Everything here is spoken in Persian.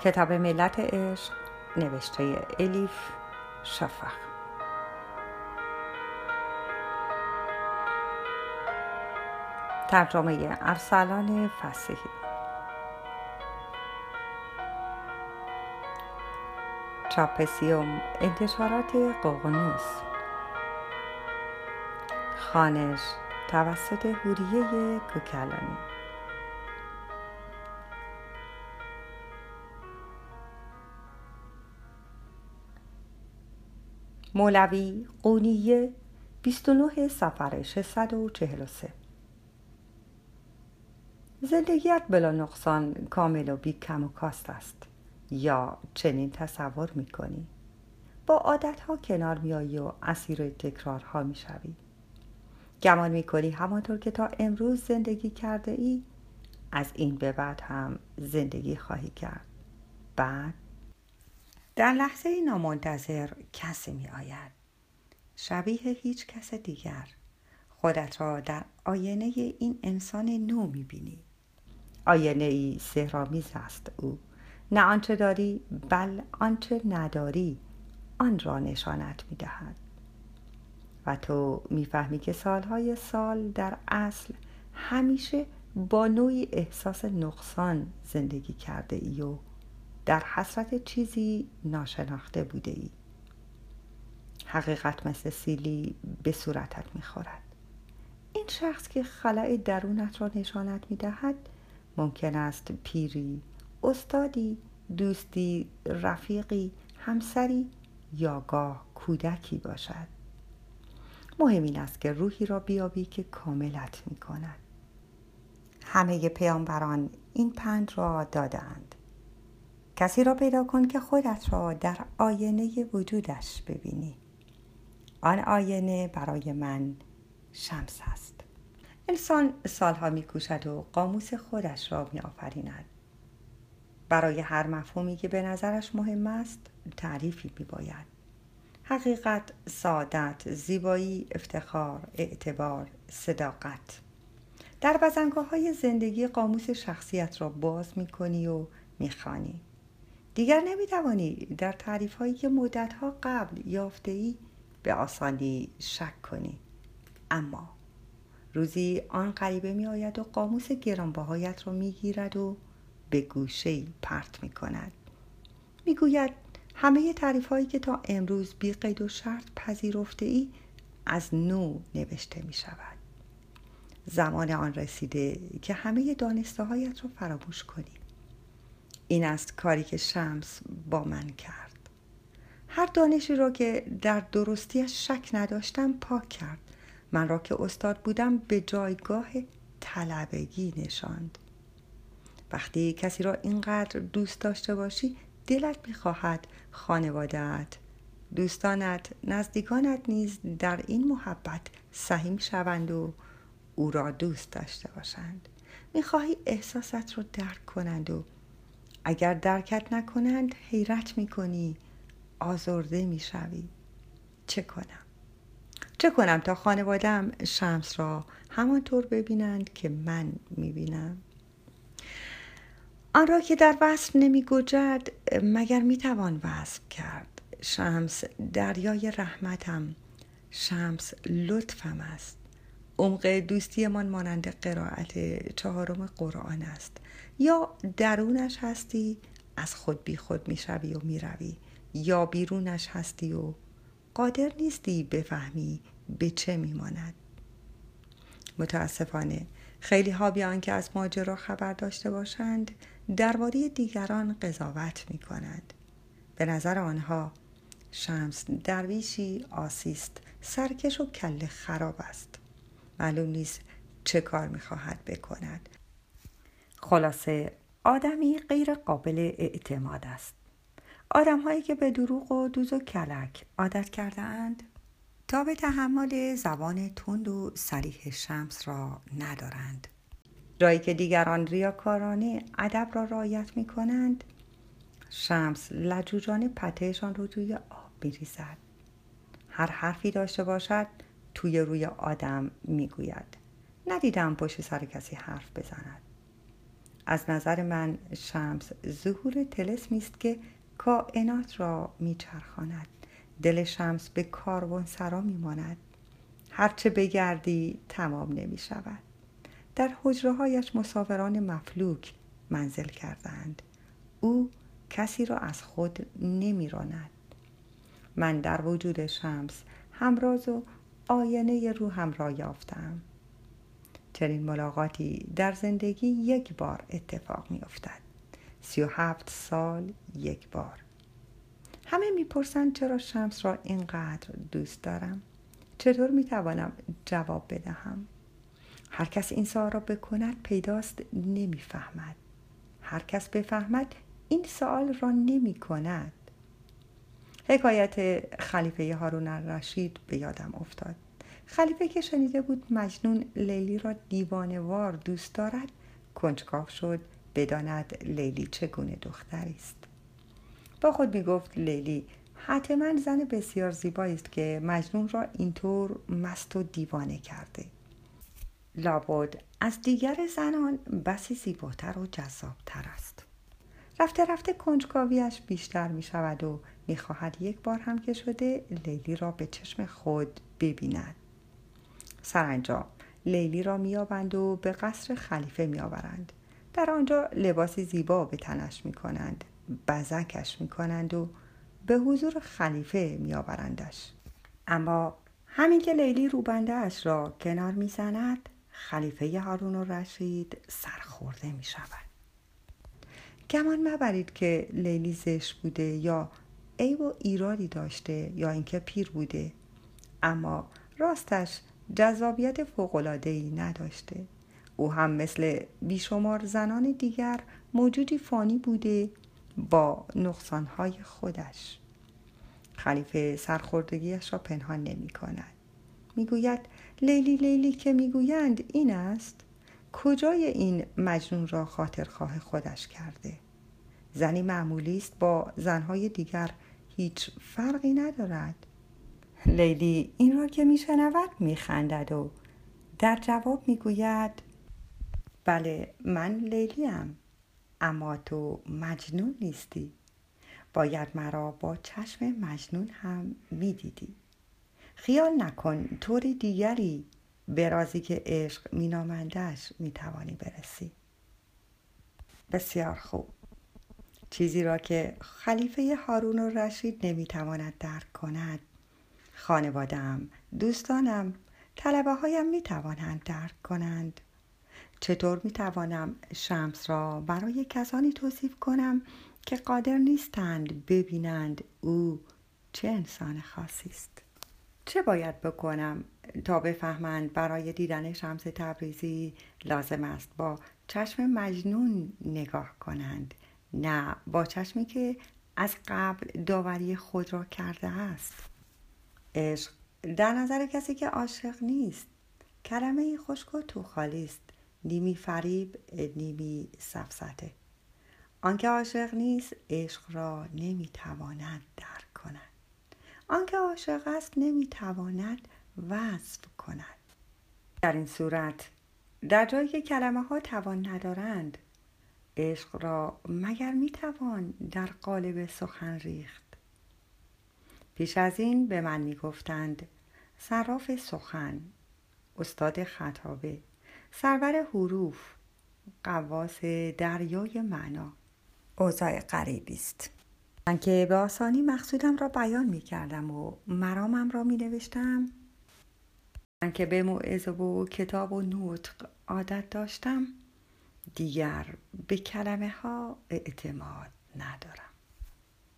کتاب ملت عشق نوشته الیف شفق. ترجمه ارسلان فسیحی. چاپسیوم انتشارات ققنوس خانش توسط هوریه کوکلانی. مولوی قونیه 29 سفر 643 زندگیت بلا نقصان کامل و بی کم و کاست است. یا چنین تصور می کنی با عادت ها کنار میایی و اسیر تکرارها می شوی گمان می کنی همانطور که تا امروز زندگی کرده ای از این به بعد هم زندگی خواهی کرد. بعد در لحظه نامنتظر کسی می آید شبیه هیچ کس دیگر. خودت را در آینه این انسان نو می بینی آینه ای سهرامیز است او. نه آنچه داری بل آنچه نداری آن را نشانت می دهد و تو می‌فهمی که سالهای سال در اصل همیشه با نوعی احساس نقصان زندگی کرده ای و در حسرت چیزی ناشناخته بوده ای. حقیقت مثل سیلی به صورتت می‌خورد. این شخص که خلع درونت را نشانت می‌دهد ممکن است پیری استادی دوستی رفیقی همسری یا گاه کودکی باشد. مهم این است که روحی را بیابی که کاملت می کند همه پیامبران این پند را دادند کسی را پیدا کن که خودت را در آینه وجودش ببینی. آن آینه برای من شمس است. انسان سالها میکوشد و قاموس خودش را میآفریند. برای هر مفهومی که به نظرش مهم است تعریفی میباید. حقیقت سعادت زیبایی افتخار اعتبار صداقت. در بزنگاه های زندگی قاموس شخصیت را باز می‌کنی و می‌خوانی. دیگر نمی‌توانی در تعریف هایی که مدت ها قبل یافته ای به آسانی شک کنی. اما روزی آن غریبه می آید و قاموس گرانبهایت را می گیرد و به گوشه پرت می کند می گوید همه تعریف هایی که تا امروز بی قید و شرط پذیرفته ای از نو نوشته می شود زمان آن رسیده که همه دانسته هایت را فراموش کنی. این است کاری که شمس با من کرد. هر دانشی را که در درستیش شک نداشتم پاک کرد. من را که استاد بودم به جایگاه طلبگی نشاند. وقتی کسی را اینقدر دوست داشته باشی دلت می‌خواهد خانوادت دوستانت نزدیکانت نیز در این محبت سهیم شوند و او را دوست داشته باشند. می‌خواهی احساست را درک کنند و اگر درکت نکنند حیرت می‌کنی. آزرده می‌شوی. چه کنم؟ چه کنم تا خانوادم شمس را همانطور ببینند که من می‌بینم؟ آن را که در وصف نمی گوجد مگر می توان وصف کرد؟ شمس دریای رحمتم. شمس لطفم است. عمق دوستیمان مانند قرائت چهارم قرآن است. یا درونش هستی از خود بی خود می شوی و می روی یا بیرونش هستی و قادر نیستی بفهمی به چه میماند. متاسفانه خیلی ها بیان که از ماجرا خبر داشته باشند درباره دیگران قضاوت می کنند. به نظر آنها شمس درویشی آسیست سرکش و کل خراب است. معلوم نیست چه کار می‌خواهد بکند. خلاصه آدمی غیر قابل اعتماد است. آدم هایی که به دروغ و دوز و کلک عادت کرده اند تا به تحمل زبان تند و سریح شمس را ندارند. جایی که دیگران ریاکارانه ادب را رعایت می کنند شمس لجوجانه پتهشان رو توی آب میریزد. هر حرفی داشته باشد توی روی آدم می‌گوید. ندیدم پشت سر کسی حرف بزند. از نظر من شمس ظهور تلسمی است که کائنات را میچرخاند. دل شمس به کاروان سرا میماند. هرچه بگردی تمام نمی شود در حجره هایش مسافران مفلوک منزل کردند. او کسی را از خود نمیراند. من در وجود شمس همراز و آینه روحم را یافتم. چنین ملاقاتی در زندگی یک بار اتفاق می افتد سی و هفت سال یک بار. همه می‌پرسند چرا شمس را اینقدر دوست دارم؟ چطور می‌توانم جواب بدهم؟ هر کس این سوال را بکند پیداست نمی‌فهمد. هر کس بفهمد این سوال را نمی کند حکایت خلیفه هارون الرشید به یادم افتاد. خلیفه که شنیده بود مجنون لیلی را دیوانوار دوست دارد کنجکاو شد بداند لیلی چگونه دختری است. با خود می گفت لیلی حتما زن بسیار زیبایی است که مجنون را اینطور مست و دیوانه کرده. لابد از دیگر زنان بسی زیباتر و جذابتر است. رفته رفته کنجکاویش بیشتر می شود و می خواهد یک بار هم که شده لیلی را به چشم خود ببیند. سرانجام لیلی را میابند و به قصر خلیفه میآورند. در آنجا لباسی زیبا به تنش می کنند بزکش می کنند و به حضور خلیفه میآورندش. اما همین که لیلی روبنده اش را کنار می‌زند خلیفه هارون و رشید سرخورده می شود گمان مبرید که لیلی زشت بوده یا عیب و ایرادی داشته یا اینکه پیر بوده. اما راستش جذابیت فوق‌العاده‌ای نداشته. او هم مثل بیشمار زنان دیگر موجودی فانی بوده با نقصانهای خودش. خلیفه سرخوردگیش را پنهان نمی کند می‌گوید لیلی لیلی که می‌گویند این است. کجای این مجنون را خاطرخواه خودش کرده؟ زنی معمولی است با زنهای دیگر هیچ فرقی ندارد. لیلی این را که میشنود میخندد و در جواب می‌گوید بله من لیلیم اما تو مجنون نیستی. باید مرا با چشم مجنون هم می‌دیدی. خیال نکن طور دیگری به رازی که عشق مینامندش می‌توانی برسی. بسیار خوب. چیزی را که خلیفه هارون و رشید نمی‌تواند درک کند. خانوادم دوستانم طلبه هایم می توانند درک کنند. چطور می توانم شمس را برای کسانی توصیف کنم که قادر نیستند ببینند او چه انسان خاصی است؟ چه باید بکنم تا بفهمند برای دیدن شمس تبریزی لازم است با چشم مجنون نگاه کنند؟ نه با چشمی که از قبل داوری خود را کرده است. عشق در نظر کسی که عاشق نیست کلمه خشک و تو خالی است. نیمی فریب نیمی سفسته. آنکه عاشق نیست عشق را نمی‌تواند درک کند. آنکه عاشق است نمی‌تواند وصف کند. در این صورت در جایی که کلمه ها توان ندارند عشق را مگر می‌توان در قالب سخن ریخت؟ پیش از این به من می‌گفتند صراف سخن استاد خطابه سرور حروف قواس دریای معنا. اوضاع غریبی است. من که به آسانی مقصودم را بیان می کردم و مرامم را می نوشتم من که به موعظه و کتاب و نطق عادت داشتم. دیگر به کلمه ها اعتماد ندارم.